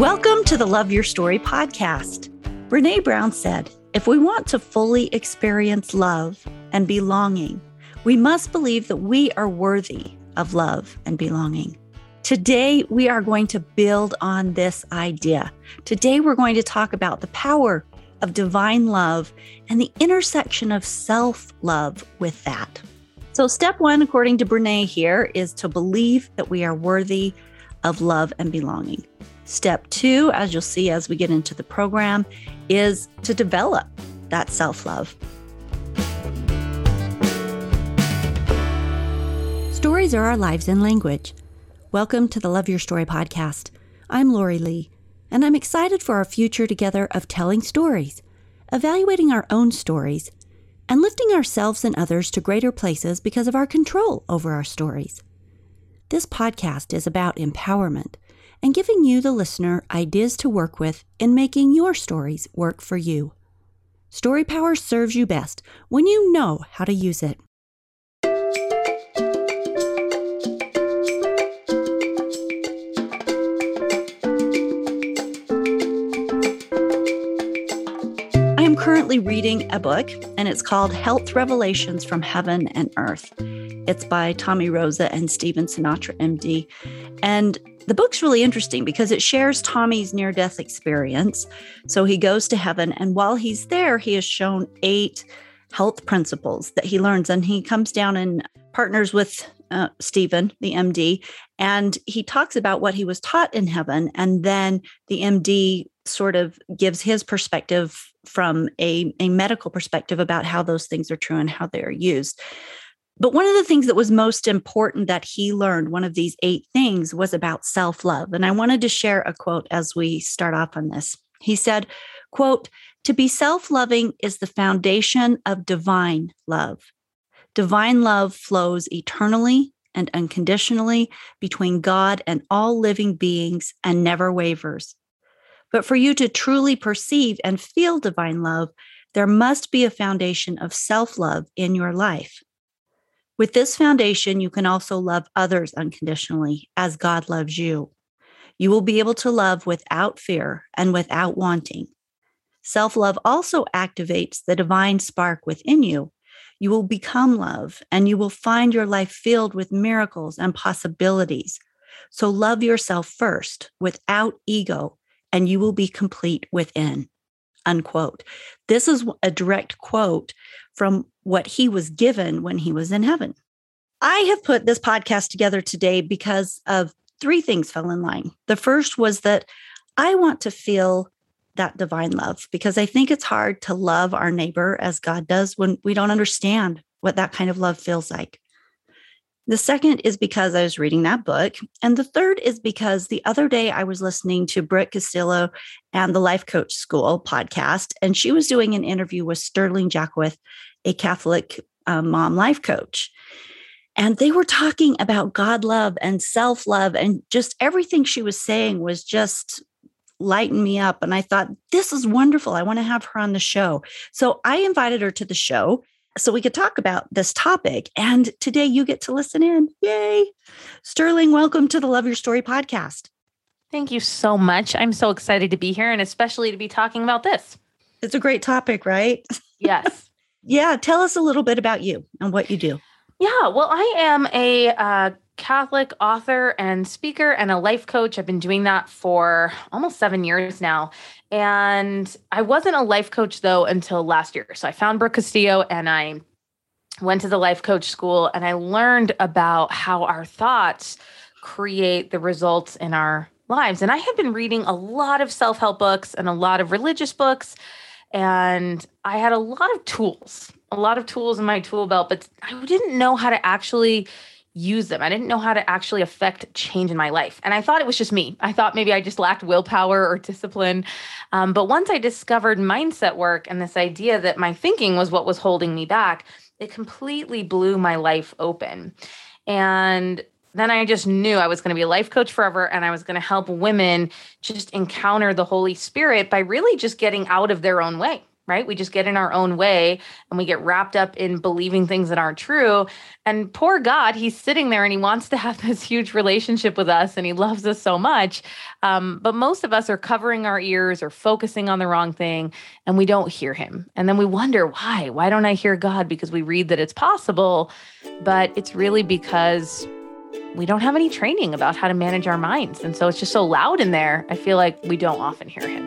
Welcome to the Love Your Story podcast. Brene Brown said, If we want to fully experience love and belonging, we must believe that we are worthy of love and belonging. Today, we are going to build on this idea. Today, we're going to talk about the power of divine love and the intersection of self love with that. So, step one, according to Brene here, is to believe that we are worthy of love and belonging. Step two, as you'll see as we get into the program, is to develop that self love. Stories are our lives in language. Welcome to the Love Your Story podcast. I'm Lori Lee, and I'm excited for our future together of telling stories, evaluating our own stories, and lifting ourselves and others to greater places because of our control over our stories. This podcast is about empowerment and giving you, the listener, ideas to work with in making your stories work for you. Story Power serves you best when you know how to use it. I am currently reading a book, and it's called Health Revelations from Heaven and Earth. It's by Tommy Rosa and Stephen Sinatra, MD. And the book's really interesting because it shares Tommy's near death experience. So he goes to heaven, and while he's there, he is shown eight health principles that he learns. And he comes down and partners with uh, Stephen, the MD, and he talks about what he was taught in heaven. And then the MD sort of gives his perspective from a, a medical perspective about how those things are true and how they are used. But one of the things that was most important that he learned, one of these eight things, was about self love. And I wanted to share a quote as we start off on this. He said, quote, to be self loving is the foundation of divine love. Divine love flows eternally and unconditionally between God and all living beings and never wavers. But for you to truly perceive and feel divine love, there must be a foundation of self love in your life. With this foundation, you can also love others unconditionally as God loves you. You will be able to love without fear and without wanting. Self love also activates the divine spark within you. You will become love and you will find your life filled with miracles and possibilities. So love yourself first without ego, and you will be complete within. Unquote. This is a direct quote from what he was given when he was in heaven. I have put this podcast together today because of three things fell in line. The first was that I want to feel that divine love because I think it's hard to love our neighbor as God does when we don't understand what that kind of love feels like. The second is because I was reading that book. And the third is because the other day I was listening to Brooke Castillo and the Life Coach School podcast, and she was doing an interview with Sterling Jaquith, a Catholic um, mom life coach. And they were talking about God love and self love, and just everything she was saying was just lighten me up. And I thought, this is wonderful. I want to have her on the show. So I invited her to the show so we could talk about this topic. And today you get to listen in. Yay. Sterling, welcome to the Love Your Story podcast. Thank you so much. I'm so excited to be here and especially to be talking about this. It's a great topic, right? Yes. Yeah, tell us a little bit about you and what you do. Yeah, well, I am a uh, Catholic author and speaker and a life coach. I've been doing that for almost seven years now. And I wasn't a life coach though until last year. So I found Brooke Castillo and I went to the life coach school and I learned about how our thoughts create the results in our lives. And I had been reading a lot of self help books and a lot of religious books and I had a lot of tools, a lot of tools in my tool belt, but I didn't know how to actually use them. I didn't know how to actually affect change in my life. And I thought it was just me. I thought maybe I just lacked willpower or discipline. Um, but once I discovered mindset work and this idea that my thinking was what was holding me back, it completely blew my life open. And then I just knew I was going to be a life coach forever and I was going to help women just encounter the Holy Spirit by really just getting out of their own way, right? We just get in our own way and we get wrapped up in believing things that aren't true. And poor God, he's sitting there and he wants to have this huge relationship with us and he loves us so much. Um, but most of us are covering our ears or focusing on the wrong thing and we don't hear him. And then we wonder why? Why don't I hear God? Because we read that it's possible, but it's really because we don't have any training about how to manage our minds. And so it's just so loud in there. I feel like we don't often hear him.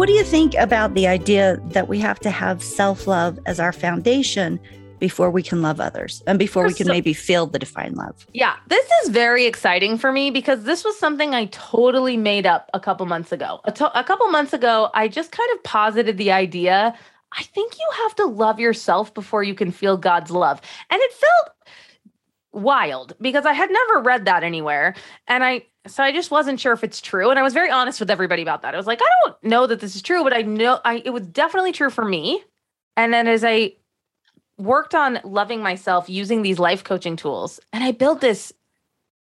What do you think about the idea that we have to have self love as our foundation before we can love others and before we can maybe feel the divine love? Yeah, this is very exciting for me because this was something I totally made up a couple months ago. A, to- a couple months ago, I just kind of posited the idea I think you have to love yourself before you can feel God's love. And it felt wild because I had never read that anywhere. And I, so I just wasn't sure if it's true. And I was very honest with everybody about that. I was like, I don't know that this is true, but I know I, it was definitely true for me. And then as I worked on loving myself using these life coaching tools, and I built this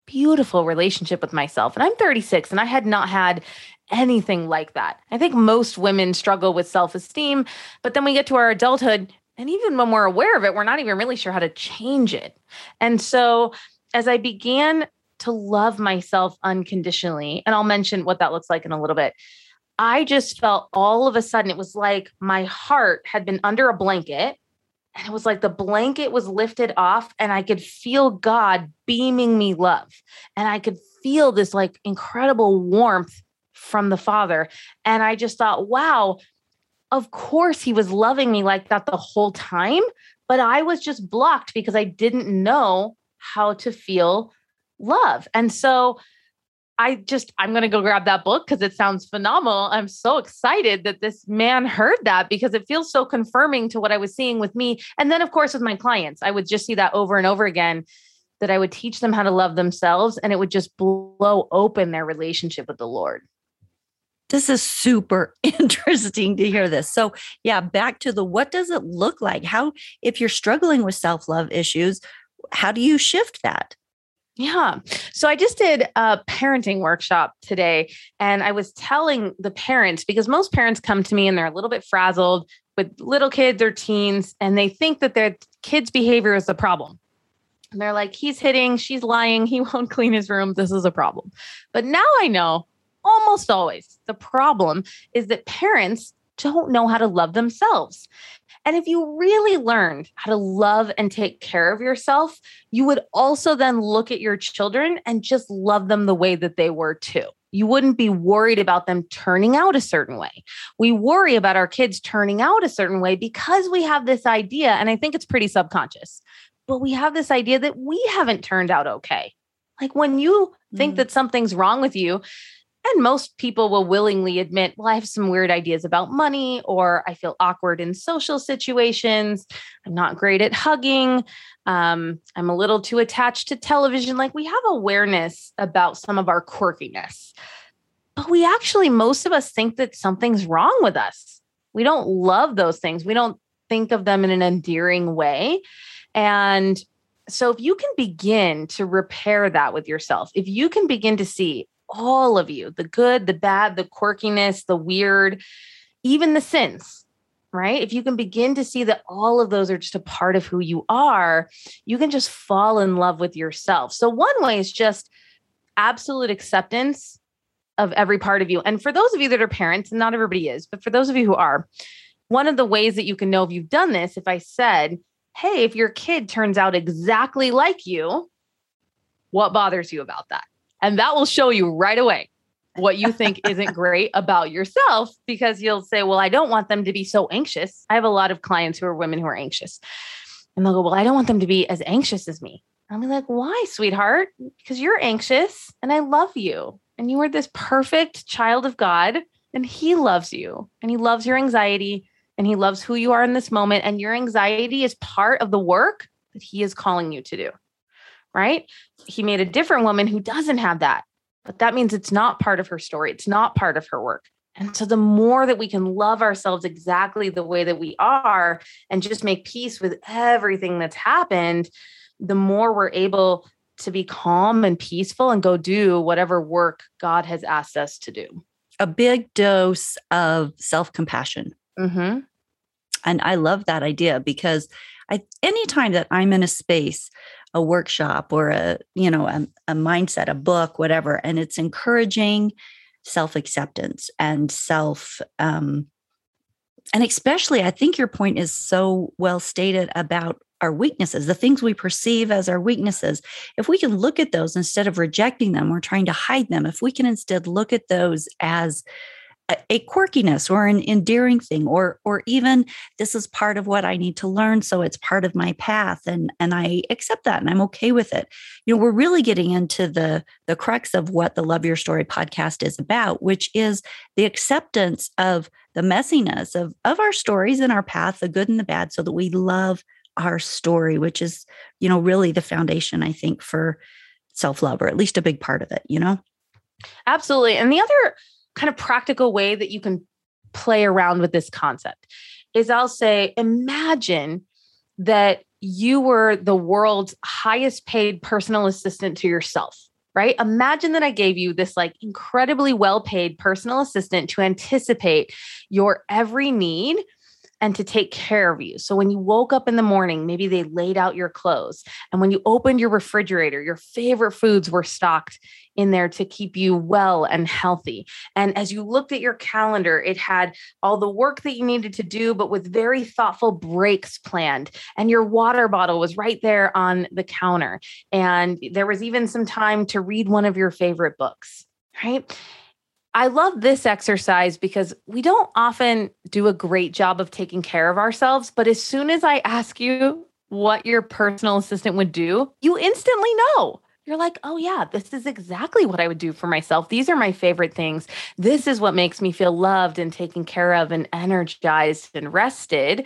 beautiful relationship with myself. And I'm 36 and I had not had anything like that. I think most women struggle with self esteem, but then we get to our adulthood, and even when we're aware of it, we're not even really sure how to change it. And so, as I began to love myself unconditionally, and I'll mention what that looks like in a little bit, I just felt all of a sudden it was like my heart had been under a blanket. And it was like the blanket was lifted off, and I could feel God beaming me love. And I could feel this like incredible warmth from the Father. And I just thought, wow, of course he was loving me like that the whole time. But I was just blocked because I didn't know how to feel love. And so I just, I'm going to go grab that book because it sounds phenomenal. I'm so excited that this man heard that because it feels so confirming to what I was seeing with me. And then, of course, with my clients, I would just see that over and over again that I would teach them how to love themselves and it would just blow open their relationship with the Lord this is super interesting to hear this. So, yeah, back to the what does it look like? How, if you're struggling with self love issues, how do you shift that? Yeah. So I just did a parenting workshop today, and I was telling the parents because most parents come to me and they're a little bit frazzled with little kids or teens, and they think that their kids' behavior is the problem. And they're like, he's hitting, she's lying, he won't clean his room. This is a problem. But now I know almost always. The problem is that parents don't know how to love themselves. And if you really learned how to love and take care of yourself, you would also then look at your children and just love them the way that they were too. You wouldn't be worried about them turning out a certain way. We worry about our kids turning out a certain way because we have this idea, and I think it's pretty subconscious, but we have this idea that we haven't turned out okay. Like when you think mm. that something's wrong with you, and most people will willingly admit, well, I have some weird ideas about money, or I feel awkward in social situations. I'm not great at hugging. Um, I'm a little too attached to television. Like we have awareness about some of our quirkiness, but we actually, most of us think that something's wrong with us. We don't love those things, we don't think of them in an endearing way. And so, if you can begin to repair that with yourself, if you can begin to see, all of you the good, the bad, the quirkiness, the weird, even the sins, right? If you can begin to see that all of those are just a part of who you are, you can just fall in love with yourself. So, one way is just absolute acceptance of every part of you. And for those of you that are parents, and not everybody is, but for those of you who are, one of the ways that you can know if you've done this, if I said, Hey, if your kid turns out exactly like you, what bothers you about that? And that will show you right away what you think isn't great about yourself because you'll say, Well, I don't want them to be so anxious. I have a lot of clients who are women who are anxious. And they'll go, Well, I don't want them to be as anxious as me. I'll be like, Why, sweetheart? Because you're anxious and I love you. And you are this perfect child of God and He loves you and He loves your anxiety and He loves who you are in this moment. And your anxiety is part of the work that He is calling you to do right? He made a different woman who doesn't have that. But that means it's not part of her story, it's not part of her work. And so, the more that we can love ourselves exactly the way that we are and just make peace with everything that's happened, the more we're able to be calm and peaceful and go do whatever work God has asked us to do. a big dose of self compassion. Mm-hmm. And I love that idea because I, anytime that I'm in a space, a workshop or a, you know, a, a mindset, a book, whatever, and it's encouraging self acceptance and self, um, and especially, I think your point is so well stated about our weaknesses, the things we perceive as our weaknesses. If we can look at those instead of rejecting them or trying to hide them, if we can instead look at those as a quirkiness or an endearing thing or or even this is part of what i need to learn so it's part of my path and and i accept that and i'm okay with it. You know we're really getting into the the crux of what the love your story podcast is about which is the acceptance of the messiness of of our stories and our path the good and the bad so that we love our story which is you know really the foundation i think for self-love or at least a big part of it you know? Absolutely and the other kind of practical way that you can play around with this concept is I'll say, imagine that you were the world's highest paid personal assistant to yourself, right? Imagine that I gave you this like incredibly well paid personal assistant to anticipate your every need and to take care of you. So when you woke up in the morning, maybe they laid out your clothes. And when you opened your refrigerator, your favorite foods were stocked in there to keep you well and healthy. And as you looked at your calendar, it had all the work that you needed to do, but with very thoughtful breaks planned. And your water bottle was right there on the counter. And there was even some time to read one of your favorite books, right? I love this exercise because we don't often do a great job of taking care of ourselves. But as soon as I ask you what your personal assistant would do, you instantly know. You're like, oh, yeah, this is exactly what I would do for myself. These are my favorite things. This is what makes me feel loved and taken care of and energized and rested.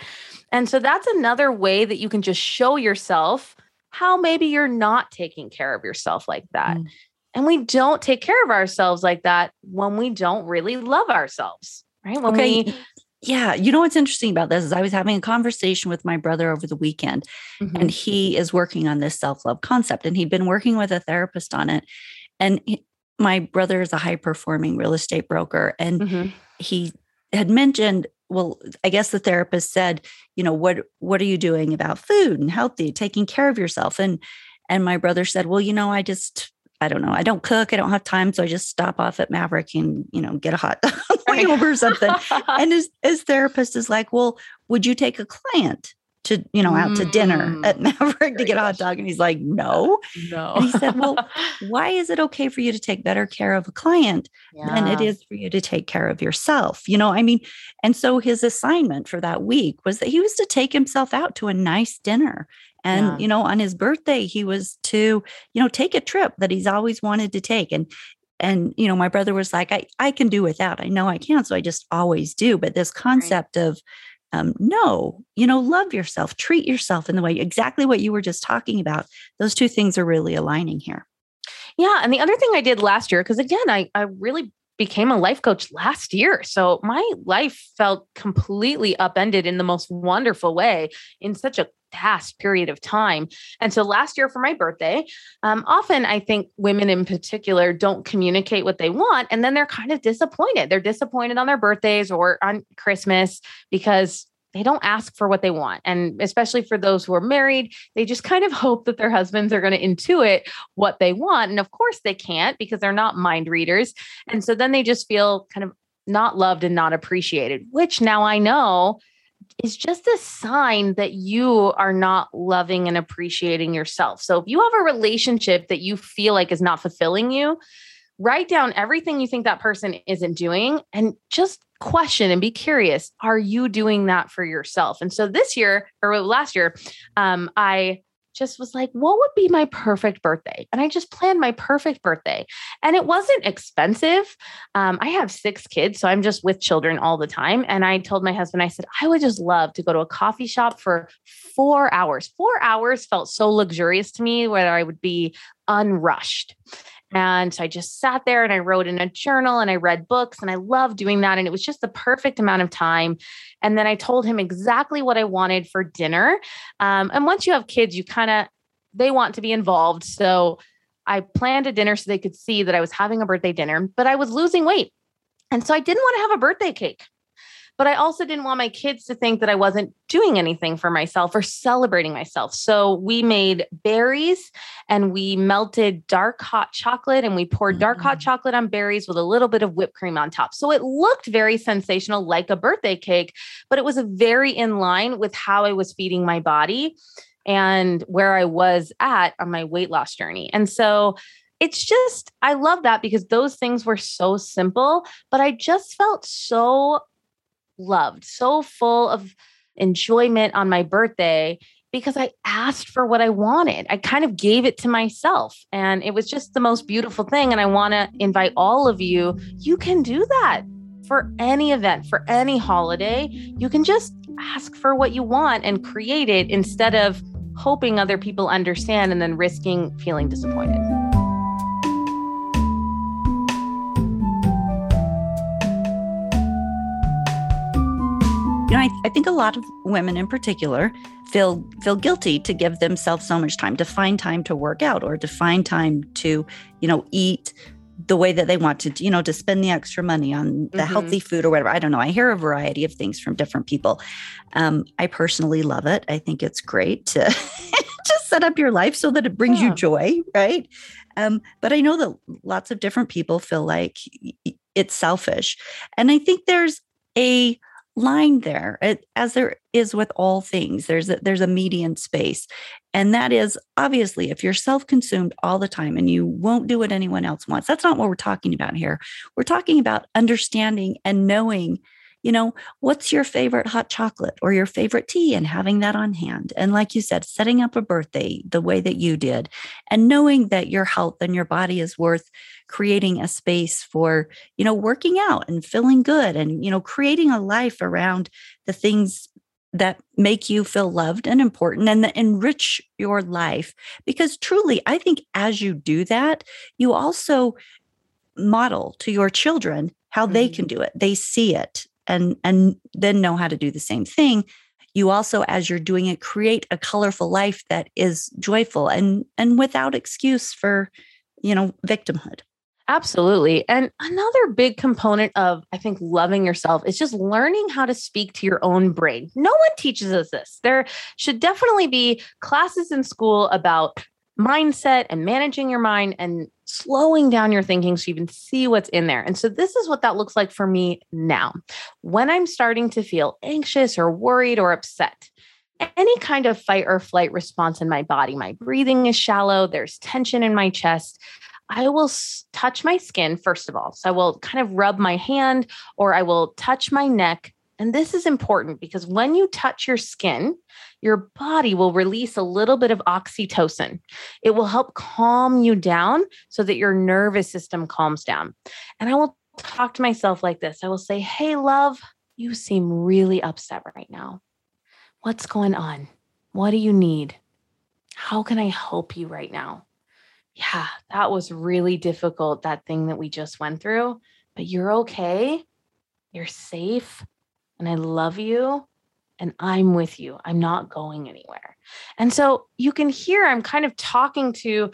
And so that's another way that you can just show yourself how maybe you're not taking care of yourself like that. Mm. And we don't take care of ourselves like that when we don't really love ourselves, right? When okay. we yeah, you know what's interesting about this is I was having a conversation with my brother over the weekend, mm-hmm. and he is working on this self love concept, and he'd been working with a therapist on it. And he, my brother is a high performing real estate broker, and mm-hmm. he had mentioned, well, I guess the therapist said, you know, what what are you doing about food and healthy, taking care of yourself, and and my brother said, well, you know, I just I don't know. I don't cook. I don't have time, so I just stop off at Maverik and you know get a hot dog or something. and his his therapist is like, "Well, would you take a client to you know out to dinner at mm. Maverik to get a hot dog?" And he's like, "No, no." And he said, "Well, why is it okay for you to take better care of a client yeah. than it is for you to take care of yourself?" You know, I mean, and so his assignment for that week was that he was to take himself out to a nice dinner and, yeah. you know, on his birthday, he was to, you know, take a trip that he's always wanted to take. And, and, you know, my brother was like, I, I can do without. I know I can. So I just always do. But this concept right. of, um, no, you know, love yourself, treat yourself in the way exactly what you were just talking about. Those two things are really aligning here. Yeah. And the other thing I did last year, because again, I, I really became a life coach last year. So my life felt completely upended in the most wonderful way in such a fast period of time. And so last year for my birthday, um, often I think women in particular don't communicate what they want. And then they're kind of disappointed. They're disappointed on their birthdays or on Christmas because they don't ask for what they want. And especially for those who are married, they just kind of hope that their husbands are going to intuit what they want. And of course, they can't because they're not mind readers. And so then they just feel kind of not loved and not appreciated, which now I know is just a sign that you are not loving and appreciating yourself. So if you have a relationship that you feel like is not fulfilling you, write down everything you think that person isn't doing and just question and be curious are you doing that for yourself and so this year or last year um, i just was like, what would be my perfect birthday? And I just planned my perfect birthday. And it wasn't expensive. Um, I have six kids, so I'm just with children all the time. And I told my husband, I said, I would just love to go to a coffee shop for four hours. Four hours felt so luxurious to me where I would be unrushed. And so I just sat there and I wrote in a journal and I read books and I love doing that. And it was just the perfect amount of time. And then I told him exactly what I wanted for dinner. Um, and once you have kids, you kind of, they want to be involved. So I planned a dinner so they could see that I was having a birthday dinner, but I was losing weight. And so I didn't want to have a birthday cake. But I also didn't want my kids to think that I wasn't doing anything for myself or celebrating myself. So we made berries and we melted dark hot chocolate and we poured dark hot mm. chocolate on berries with a little bit of whipped cream on top. So it looked very sensational, like a birthday cake, but it was very in line with how I was feeding my body and where I was at on my weight loss journey. And so it's just, I love that because those things were so simple, but I just felt so loved, so full of enjoyment on my birthday because I asked for what I wanted. I kind of gave it to myself. And it was just the most beautiful thing. And I want to invite all of you, you can do that for any event, for any holiday. You can just ask for what you want and create it instead of hoping other people understand and then risking feeling disappointed. I, I think a lot of women in particular feel feel guilty to give themselves so much time to find time to work out or to find time to you know eat the way that they want to you know to spend the extra money on the mm-hmm. healthy food or whatever. I don't know. I hear a variety of things from different people. Um, i personally love it. I think it's great to just set up your life so that it brings yeah. you joy right? Um, but i know that lots of different people feel like it's selfish. And i think there's a line there it, as there is with all things there's a, there's a median space and that is obviously if you're self-consumed all the time and you won't do what anyone else wants that's not what we're talking about here we're talking about understanding and knowing you know, what's your favorite hot chocolate or your favorite tea and having that on hand. And like you said, setting up a birthday the way that you did and knowing that your health and your body is worth creating a space for, you know, working out and feeling good and, you know, creating a life around the things that make you feel loved and important and that enrich your life. Because truly, I think as you do that, you also model to your children how they can mm-hmm. do it. They see it and and then know how to do the same thing you also as you're doing it create a colorful life that is joyful and and without excuse for you know victimhood Absolutely. And another big component of, I think, loving yourself is just learning how to speak to your own brain. No one teaches us this. There should definitely be classes in school about mindset and managing your mind and slowing down your thinking so you can see what's in there. And so this is what that looks like for me now. When I'm starting to feel anxious or worried or upset, any kind of fight or flight response in my body, my breathing is shallow, there's tension in my chest. I will touch my skin first of all. So I will kind of rub my hand or I will touch my neck and this is important because when you touch your skin, your body will release a little bit of oxytocin. It will help calm you down so that your nervous system calms down. And I will talk to myself like this I will say, Hey, love, you seem really upset right now. What's going on? What do you need? How can I help you right now? Yeah, that was really difficult, that thing that we just went through, but you're okay. You're safe and I love you and I'm with you. I'm not going anywhere. And so you can hear I'm kind of talking to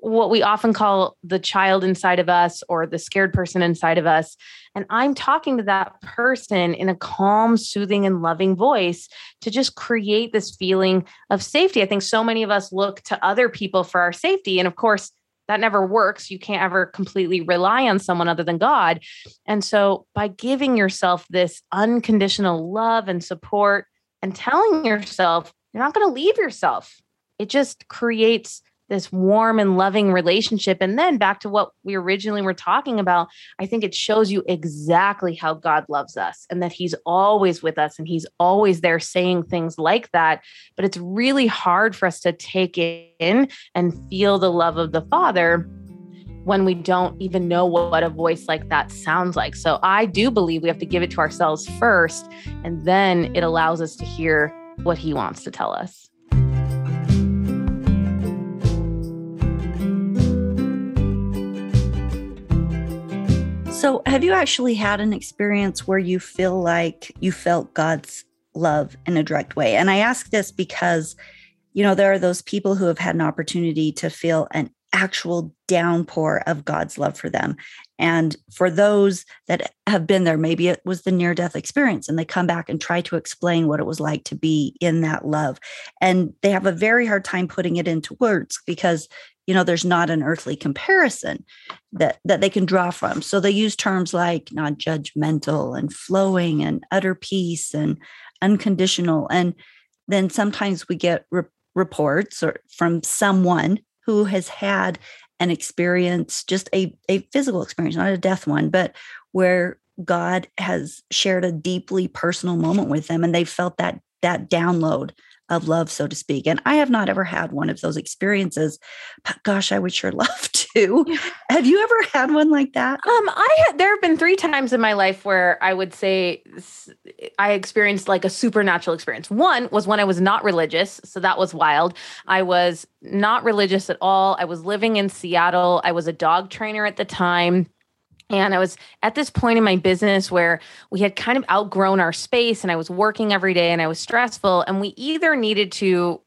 what we often call the child inside of us or the scared person inside of us. And I'm talking to that person in a calm, soothing, and loving voice to just create this feeling of safety. I think so many of us look to other people for our safety. And of course, that never works. You can't ever completely rely on someone other than God. And so, by giving yourself this unconditional love and support and telling yourself you're not going to leave yourself, it just creates this warm and loving relationship. And then back to what we originally were talking about, I think it shows you exactly how God loves us and that He's always with us and He's always there saying things like that. But it's really hard for us to take in and feel the love of the Father when we don't even know what a voice like that sounds like. So I do believe we have to give it to ourselves first, and then it allows us to hear what He wants to tell us. So, have you actually had an experience where you feel like you felt God's love in a direct way? And I ask this because, you know, there are those people who have had an opportunity to feel an actual downpour of God's love for them. And for those that have been there, maybe it was the near death experience, and they come back and try to explain what it was like to be in that love. And they have a very hard time putting it into words because you know there's not an earthly comparison that that they can draw from. So they use terms like non-judgmental and flowing and utter peace and unconditional. And then sometimes we get re- reports or from someone who has had an experience, just a, a physical experience, not a death one, but where God has shared a deeply personal moment with them and they felt that that download of love, so to speak. And I have not ever had one of those experiences, but gosh, I would sure love to. have you ever had one like that? Um, I had, there have been three times in my life where I would say I experienced like a supernatural experience. One was when I was not religious. So that was wild. I was not religious at all. I was living in Seattle. I was a dog trainer at the time. And I was at this point in my business where we had kind of outgrown our space and I was working every day and I was stressful. And we either needed to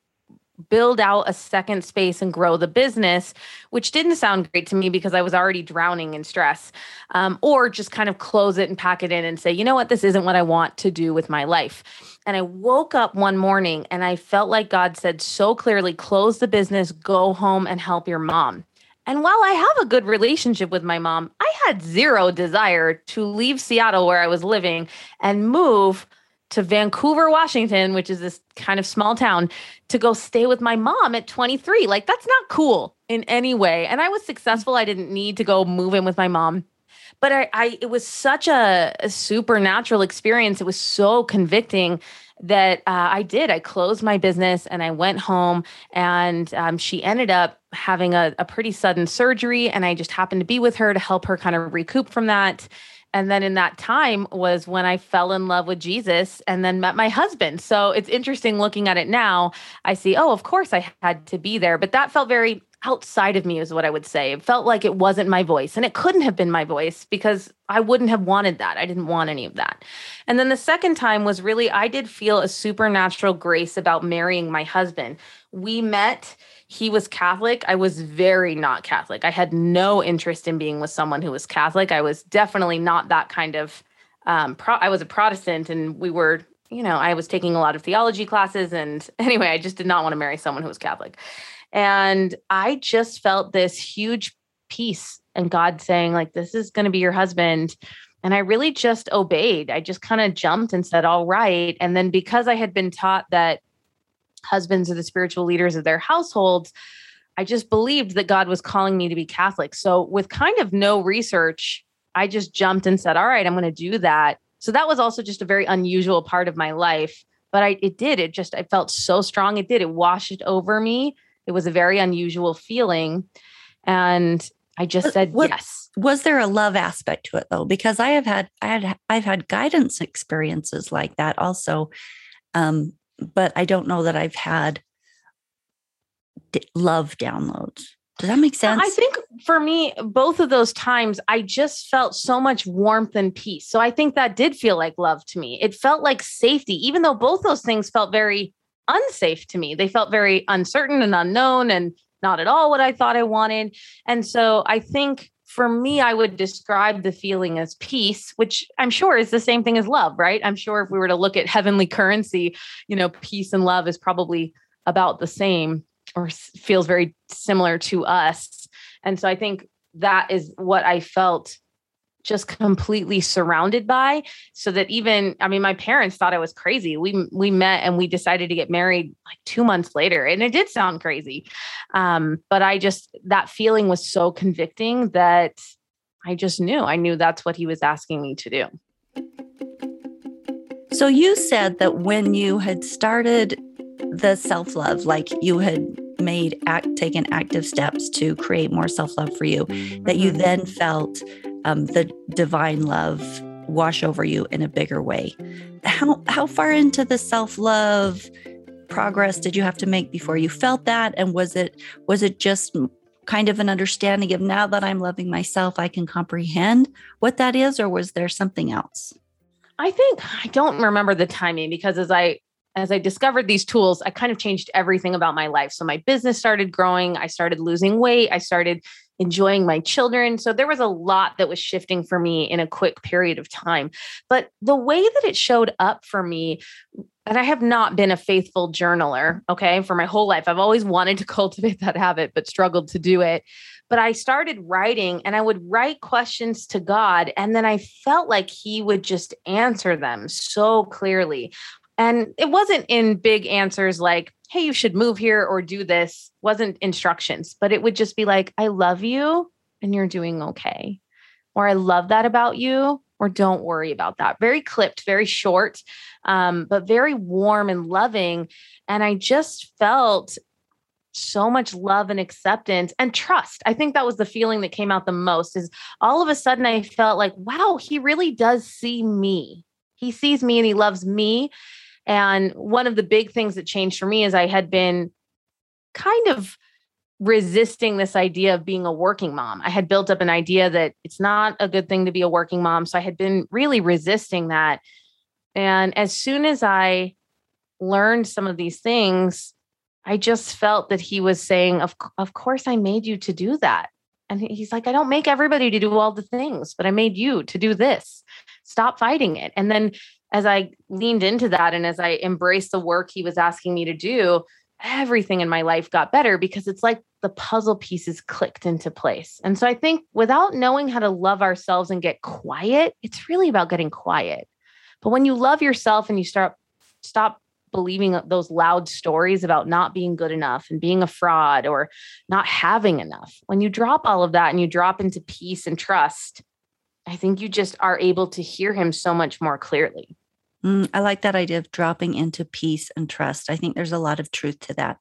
build out a second space and grow the business, which didn't sound great to me because I was already drowning in stress, um, or just kind of close it and pack it in and say, you know what, this isn't what I want to do with my life. And I woke up one morning and I felt like God said so clearly, close the business, go home and help your mom. And while I have a good relationship with my mom, I had zero desire to leave Seattle where I was living and move to Vancouver, Washington, which is this kind of small town, to go stay with my mom at 23. Like, that's not cool in any way. And I was successful. I didn't need to go move in with my mom. But I, I it was such a, a supernatural experience. It was so convicting that uh, I did. I closed my business and I went home, and um, she ended up having a, a pretty sudden surgery. And I just happened to be with her to help her kind of recoup from that. And then in that time was when I fell in love with Jesus and then met my husband. So it's interesting looking at it now. I see, oh, of course I had to be there, but that felt very outside of me, is what I would say. It felt like it wasn't my voice and it couldn't have been my voice because I wouldn't have wanted that. I didn't want any of that. And then the second time was really, I did feel a supernatural grace about marrying my husband. We met he was Catholic. I was very not Catholic. I had no interest in being with someone who was Catholic. I was definitely not that kind of. Um, pro- I was a Protestant, and we were, you know, I was taking a lot of theology classes, and anyway, I just did not want to marry someone who was Catholic. And I just felt this huge peace and God saying, like, this is going to be your husband. And I really just obeyed. I just kind of jumped and said, all right. And then because I had been taught that husbands are the spiritual leaders of their households, I just believed that God was calling me to be Catholic. So, with kind of no research, I just jumped and said, All right, I'm going to do that. So, that was also just a very unusual part of my life. But I, it did. It just, I felt so strong. It did. It washed over me. It was a very unusual feeling. And I just said what, yes. Was there a love aspect to it though? Because I have had, I had, I've had guidance experiences like that also. Um, but I don't know that I've had d- love downloads. Does that make sense? I think for me, both of those times, I just felt so much warmth and peace. So I think that did feel like love to me. It felt like safety, even though both those things felt very unsafe to me. They felt very uncertain and unknown and not at all what I thought I wanted. And so I think for me, I would describe the feeling as peace, which I'm sure is the same thing as love, right? I'm sure if we were to look at heavenly currency, you know, peace and love is probably about the same or feels very similar to us. And so I think that is what I felt just completely surrounded by so that even i mean my parents thought i was crazy. We we met and we decided to get married like 2 months later and it did sound crazy. Um, but i just that feeling was so convicting that i just knew. I knew that's what he was asking me to do. So you said that when you had started the self-love like you had made act taken active steps to create more self-love for you that you mm-hmm. then felt um, the divine love wash over you in a bigger way. How how far into the self love progress did you have to make before you felt that? And was it was it just kind of an understanding of now that I'm loving myself, I can comprehend what that is, or was there something else? I think I don't remember the timing because as I as I discovered these tools, I kind of changed everything about my life. So my business started growing. I started losing weight. I started enjoying my children. So there was a lot that was shifting for me in a quick period of time. But the way that it showed up for me, and I have not been a faithful journaler, okay, for my whole life. I've always wanted to cultivate that habit, but struggled to do it. But I started writing and I would write questions to God. And then I felt like He would just answer them so clearly. And it wasn't in big answers like, hey, you should move here or do this, wasn't instructions, but it would just be like, I love you and you're doing okay. Or I love that about you, or don't worry about that. Very clipped, very short, um, but very warm and loving. And I just felt so much love and acceptance and trust. I think that was the feeling that came out the most is all of a sudden I felt like, wow, he really does see me. He sees me and he loves me. And one of the big things that changed for me is I had been kind of resisting this idea of being a working mom. I had built up an idea that it's not a good thing to be a working mom. So I had been really resisting that. And as soon as I learned some of these things, I just felt that he was saying, Of, of course, I made you to do that. And he's like, I don't make everybody to do all the things, but I made you to do this. Stop fighting it. And then as I leaned into that and as I embraced the work he was asking me to do, everything in my life got better because it's like the puzzle pieces clicked into place. And so I think without knowing how to love ourselves and get quiet, it's really about getting quiet. But when you love yourself and you start stop believing those loud stories about not being good enough and being a fraud or not having enough, when you drop all of that and you drop into peace and trust, I think you just are able to hear him so much more clearly. Mm, I like that idea of dropping into peace and trust. I think there's a lot of truth to that.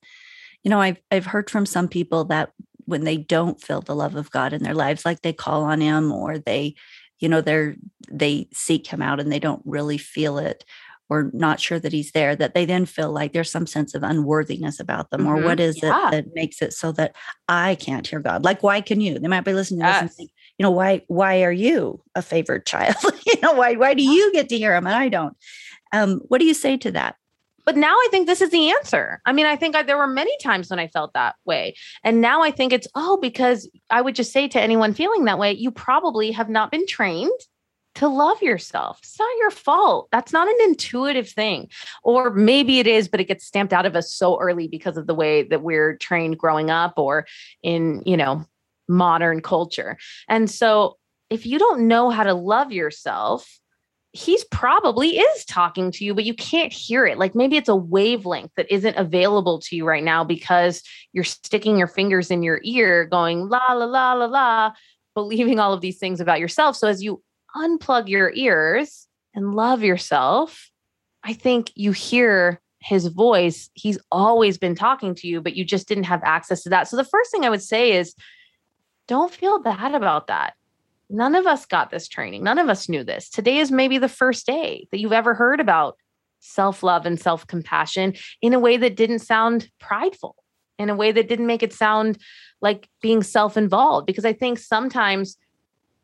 You know, I've I've heard from some people that when they don't feel the love of God in their lives, like they call on him or they, you know, they're they seek him out and they don't really feel it or not sure that he's there, that they then feel like there's some sense of unworthiness about them. Mm-hmm. Or what is yeah. it that makes it so that I can't hear God? Like, why can you? They might be listening to yes. this and think, you know why why are you a favored child you know why why do you get to hear him and i don't um, what do you say to that but now i think this is the answer i mean i think I, there were many times when i felt that way and now i think it's oh because i would just say to anyone feeling that way you probably have not been trained to love yourself. It's not your fault. That's not an intuitive thing. Or maybe it is, but it gets stamped out of us so early because of the way that we're trained growing up or in, you know, modern culture. And so if you don't know how to love yourself, he's probably is talking to you, but you can't hear it. Like maybe it's a wavelength that isn't available to you right now because you're sticking your fingers in your ear, going la, la, la, la, la, believing all of these things about yourself. So as you unplug your ears and love yourself, I think you hear his voice. He's always been talking to you, but you just didn't have access to that. So the first thing I would say is don't feel bad about that. None of us got this training. None of us knew this. Today is maybe the first day that you've ever heard about self love and self compassion in a way that didn't sound prideful, in a way that didn't make it sound like being self involved. Because I think sometimes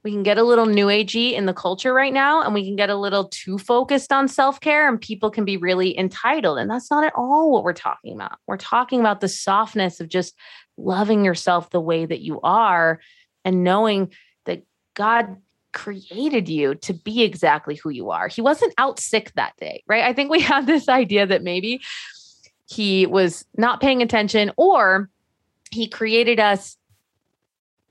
we can get a little new agey in the culture right now and we can get a little too focused on self-care and people can be really entitled and that's not at all what we're talking about we're talking about the softness of just loving yourself the way that you are and knowing that god created you to be exactly who you are he wasn't out sick that day right i think we have this idea that maybe he was not paying attention or he created us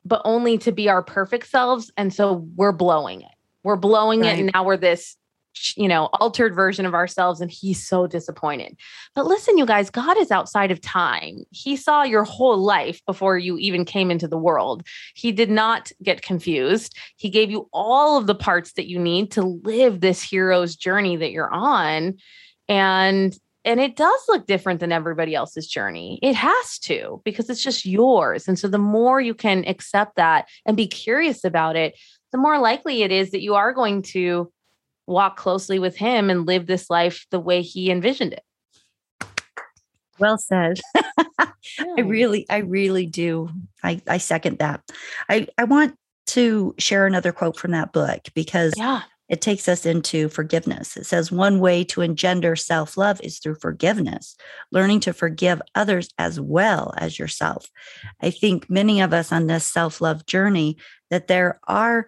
but only to be our perfect selves. And so we're blowing it. We're blowing right. it. And now we're this, you know, altered version of ourselves. And he's so disappointed. But listen, you guys, God is outside of time. He saw your whole life before you even came into the world. He did not get confused. He gave you all of the parts that you need to live this hero's journey that you're on. And and it does look different than everybody else's journey. It has to because it's just yours. And so the more you can accept that and be curious about it, the more likely it is that you are going to walk closely with him and live this life the way he envisioned it. Well said. I really, I really do. I, I second that. I, I want to share another quote from that book because yeah. it takes us into forgiveness. It says one way to engender self love is through forgiveness, learning to forgive others as well as yourself. I think many of us on this self love journey that there are,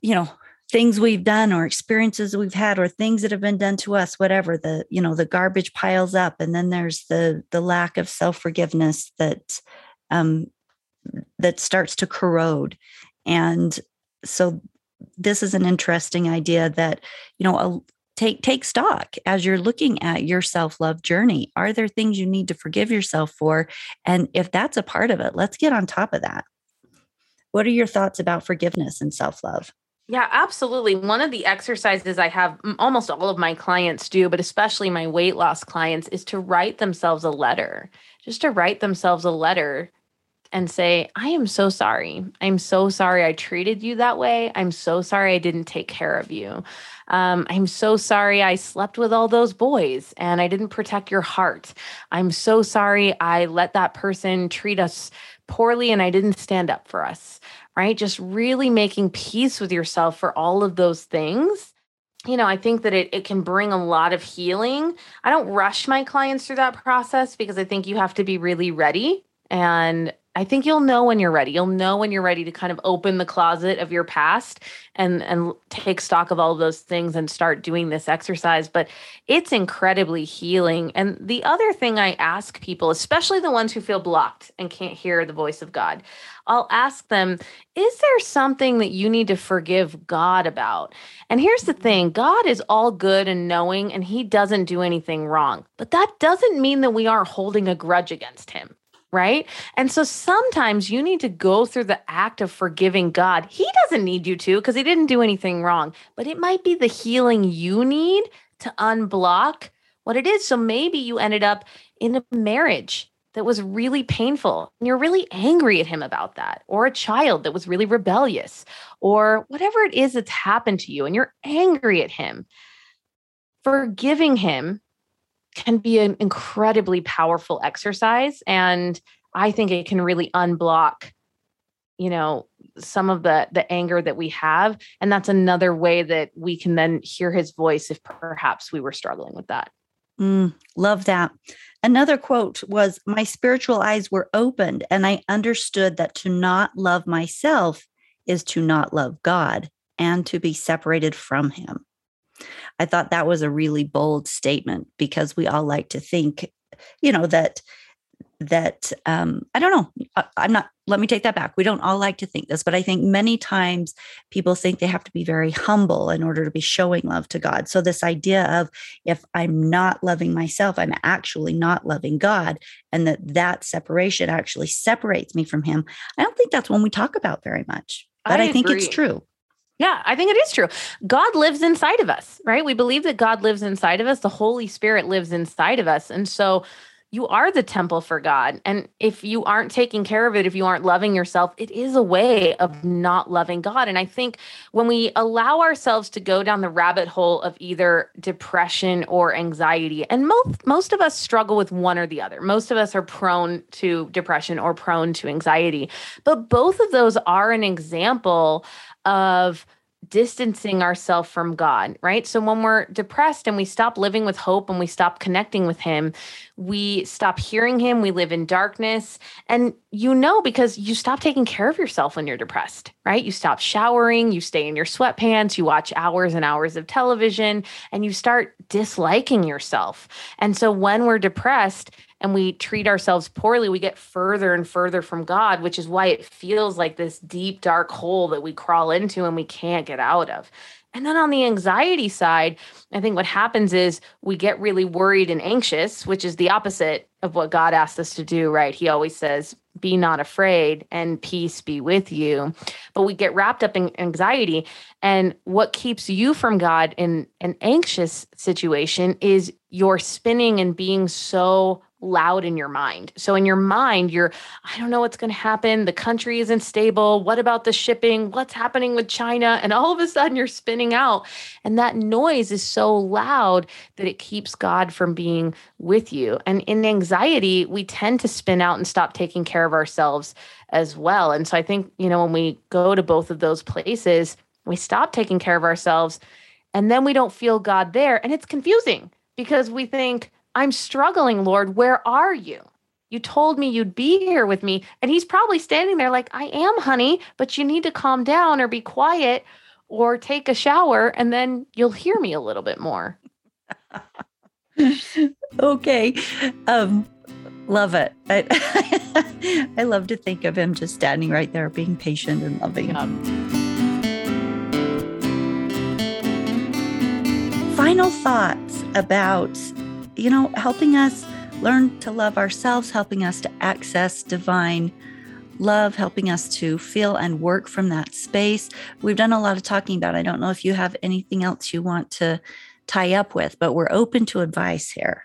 you know, things we've done or experiences we've had or things that have been done to us whatever the you know the garbage piles up and then there's the the lack of self-forgiveness that um that starts to corrode. And so this is an interesting idea that you know a, take take stock as you're looking at your self-love journey. Are there things you need to forgive yourself for? And if that's a part of it let's get on top of that. What are your thoughts about forgiveness and self-love yeah, absolutely. One of the exercises I have almost all of my clients do, but especially my weight loss clients, is to write themselves a letter. Just to write themselves a letter and say, I am so sorry. I'm so sorry I treated you that way. I'm so sorry I didn't take care of you. Um, I'm so sorry I slept with all those boys and I didn't protect your heart. I'm so sorry I let that person treat us poorly and I didn't stand up for us, right? Just really making peace with yourself for all of those things you know, I think that it, it can bring a lot of healing. I don't rush my clients through that process because I think you have to be really ready. And I think you'll know when you're ready. You'll know when you're ready to kind of open the closet of your past and and take stock of all of those things and start doing this exercise, but it's incredibly healing. And the other thing I ask people, especially the ones who feel blocked and can't hear the voice of God, I'll ask them, is there something that you need to forgive God about? And here's the thing, God is all good and knowing and he doesn't do anything wrong. But that doesn't mean that we aren't holding a grudge against him right? And so sometimes you need to go through the act of forgiving God. He doesn't need you to because he didn't do anything wrong, but it might be the healing you need to unblock what it is. So maybe you ended up in a marriage that was really painful and you're really angry at him about that, or a child that was really rebellious, or whatever it is that's happened to you and you're angry at him. Forgiving him can be an incredibly powerful exercise and i think it can really unblock you know some of the the anger that we have and that's another way that we can then hear his voice if perhaps we were struggling with that. Mm, love that. Another quote was my spiritual eyes were opened and i understood that to not love myself is to not love god and to be separated from him I thought that was a really bold statement because we all like to think, you know, that that um i don't know I, am not let me take that back. We don't all like to think this but i think many times people think they have to be very humble in order to be showing love to god. So this idea of if i'm not loving myself i'm actually not loving god and that that separation actually separates me from him i don't think that's one we talk about very much but i, I think it's true yeah, I think it is true. God lives inside of us, right? We believe that God lives inside of us. The Holy Spirit lives inside of us. And so you are the temple for God. And if you aren't taking care of it, if you aren't loving yourself, it is a way of not loving God. And I think when we allow ourselves to go down the rabbit hole of either depression or anxiety, and most most of us struggle with one or the other. Most of us are prone to depression or prone to anxiety. But both of those are an example of distancing ourselves from God, right? So when we're depressed and we stop living with hope and we stop connecting with Him, we stop hearing Him, we live in darkness. And you know, because you stop taking care of yourself when you're depressed, right? You stop showering, you stay in your sweatpants, you watch hours and hours of television, and you start disliking yourself. And so when we're depressed, and we treat ourselves poorly, we get further and further from God, which is why it feels like this deep, dark hole that we crawl into and we can't get out of. And then on the anxiety side, I think what happens is we get really worried and anxious, which is the opposite of what God asked us to do, right? He always says, Be not afraid and peace be with you. But we get wrapped up in anxiety. And what keeps you from God in an anxious situation is you're spinning and being so loud in your mind. So in your mind, you're, I don't know what's going to happen. The country isn't stable. What about the shipping? What's happening with China? And all of a sudden you're spinning out. And that noise is so loud that it keeps God from being with you. And in anxiety, we tend to spin out and stop taking care of ourselves as well. And so I think, you know, when we go to both of those places, We stop taking care of ourselves and then we don't feel God there. And it's confusing because we think, I'm struggling, Lord. Where are you? You told me you'd be here with me. And he's probably standing there like, I am, honey, but you need to calm down or be quiet or take a shower and then you'll hear me a little bit more. okay. Um, love it. I, I love to think of him just standing right there, being patient and loving. Yeah. Final thoughts about, you know, helping us learn to love ourselves, helping us to access divine love, helping us to feel and work from that space. We've done a lot of talking about. I don't know if you have anything else you want to tie up with, but we're open to advice here.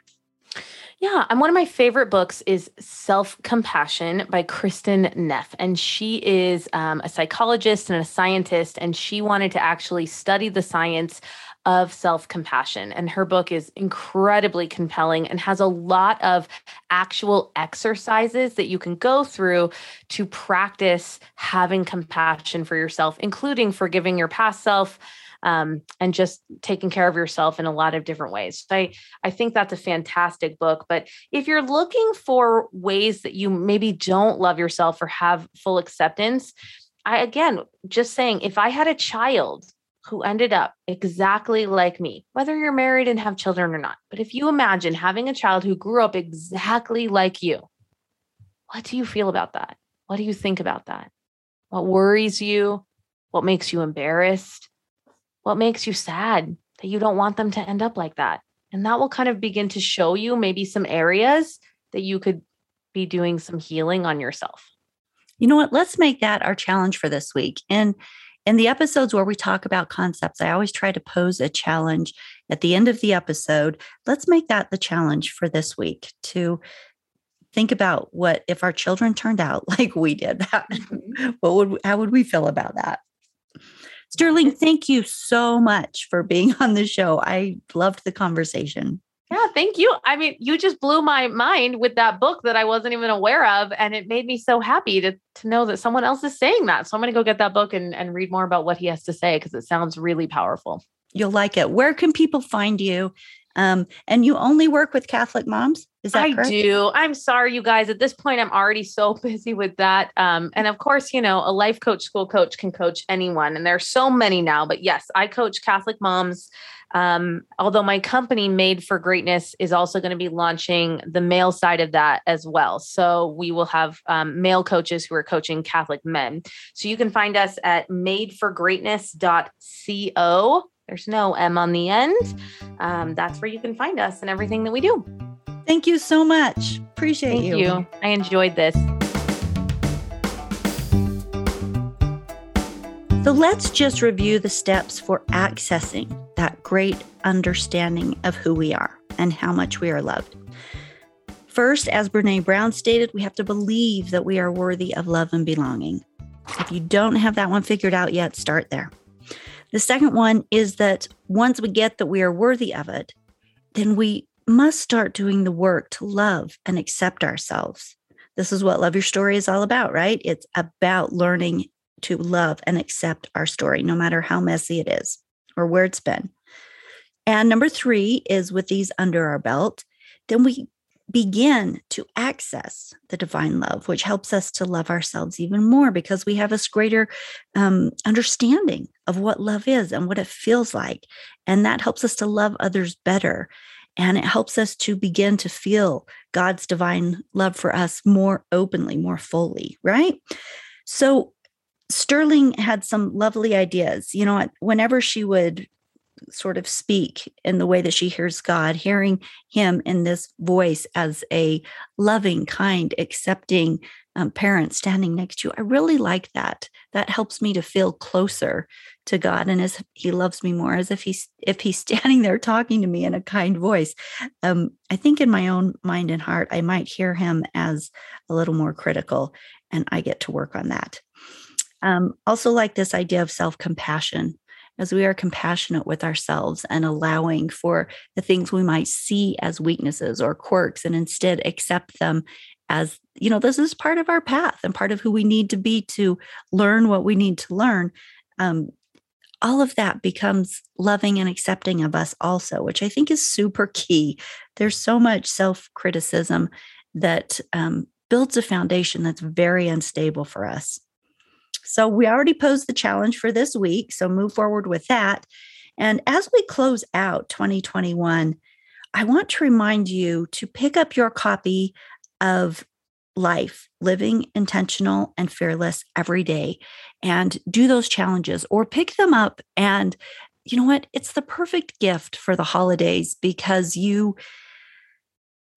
Yeah, and one of my favorite books is Self Compassion by Kristin Neff. And she is um, a psychologist and a scientist, and she wanted to actually study the science of self compassion. And her book is incredibly compelling and has a lot of actual exercises that you can go through to practice having compassion for yourself, including forgiving your past self. Um, and just taking care of yourself in a lot of different ways. So I, I think that's a fantastic book. But if you're looking for ways that you maybe don't love yourself or have full acceptance, I again just saying if I had a child who ended up exactly like me, whether you're married and have children or not. But if you imagine having a child who grew up exactly like you, what do you feel about that? What do you think about that? What worries you? What makes you embarrassed? What makes you sad that you don't want them to end up like that? And that will kind of begin to show you maybe some areas that you could be doing some healing on yourself. You know what? Let's make that our challenge for this week. And in the episodes where we talk about concepts, I always try to pose a challenge at the end of the episode. Let's make that the challenge for this week to think about what if our children turned out like we did. Mm-hmm. what would how would we feel about that? Sterling, thank you so much for being on the show. I loved the conversation. Yeah, thank you. I mean, you just blew my mind with that book that I wasn't even aware of. And it made me so happy to, to know that someone else is saying that. So I'm going to go get that book and, and read more about what he has to say because it sounds really powerful. You'll like it. Where can people find you? Um, and you only work with Catholic moms? Is that I correct? do. I'm sorry, you guys. At this point, I'm already so busy with that. Um, and of course, you know, a life coach, school coach can coach anyone. And there are so many now. But yes, I coach Catholic moms um, although my company, Made for Greatness, is also going to be launching the male side of that as well. So we will have um, male coaches who are coaching Catholic men. So you can find us at madeforgreatness.co. There's no M on the end. Um, that's where you can find us and everything that we do. Thank you so much. Appreciate Thank you. you. I enjoyed this. So let's just review the steps for accessing that great understanding of who we are and how much we are loved. First, as Brene Brown stated, we have to believe that we are worthy of love and belonging. If you don't have that one figured out yet, start there. The second one is that once we get that we are worthy of it, then we must start doing the work to love and accept ourselves. This is what Love Your Story is all about, right? It's about learning to love and accept our story, no matter how messy it is or where it's been. And number three is with these under our belt, then we begin to access the divine love, which helps us to love ourselves even more because we have this greater um, understanding of what love is and what it feels like. And that helps us to love others better. And it helps us to begin to feel God's divine love for us more openly, more fully, right? So Sterling had some lovely ideas. You know, whenever she would sort of speak in the way that she hears God, hearing Him in this voice as a loving, kind, accepting um, parent standing next to you, I really like that. That helps me to feel closer to God, and as He loves me more, as if He's if He's standing there talking to me in a kind voice. Um, I think in my own mind and heart, I might hear Him as a little more critical, and I get to work on that. Um, also, like this idea of self compassion, as we are compassionate with ourselves and allowing for the things we might see as weaknesses or quirks and instead accept them as, you know, this is part of our path and part of who we need to be to learn what we need to learn. Um, all of that becomes loving and accepting of us also, which I think is super key. There's so much self criticism that um, builds a foundation that's very unstable for us. So we already posed the challenge for this week. So move forward with that. And as we close out 2021, I want to remind you to pick up your copy of Life, Living Intentional and Fearless Every Day, and do those challenges or pick them up. And you know what? It's the perfect gift for the holidays because you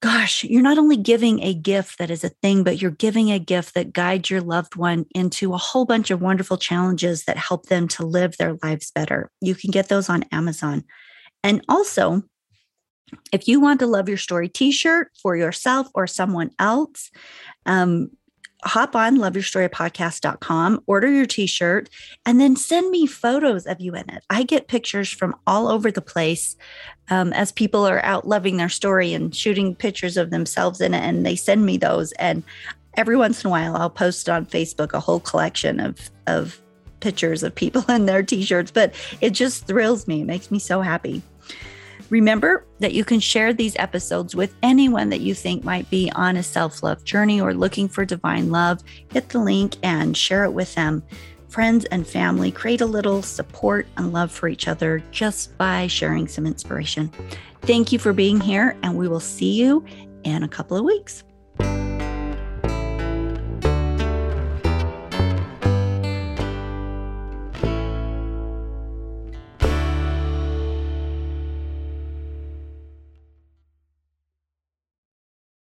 gosh, you're not only giving a gift that is a thing, but you're giving a gift that guides your loved one into a whole bunch of wonderful challenges that help them to live their lives better. You can get those on Amazon. And also, if you want to love your story t-shirt for yourself or someone else um, hop on loveyourstorypodcast.com order your t-shirt and then send me photos of you in it. I get pictures from all over the place um, as people are out loving their story and shooting pictures of themselves in it and they send me those. And every once in a while i'll post on facebook a whole collection of of pictures of people in their t-shirts. But it just thrills me. It makes me so happy Remember that you can share these episodes with anyone that you think might be on a self love journey or looking for divine love. Hit the link and share it with them. Friends and family, create a little support and love for each other just by sharing some inspiration. Thank you for being here, and we will see you in a couple of weeks.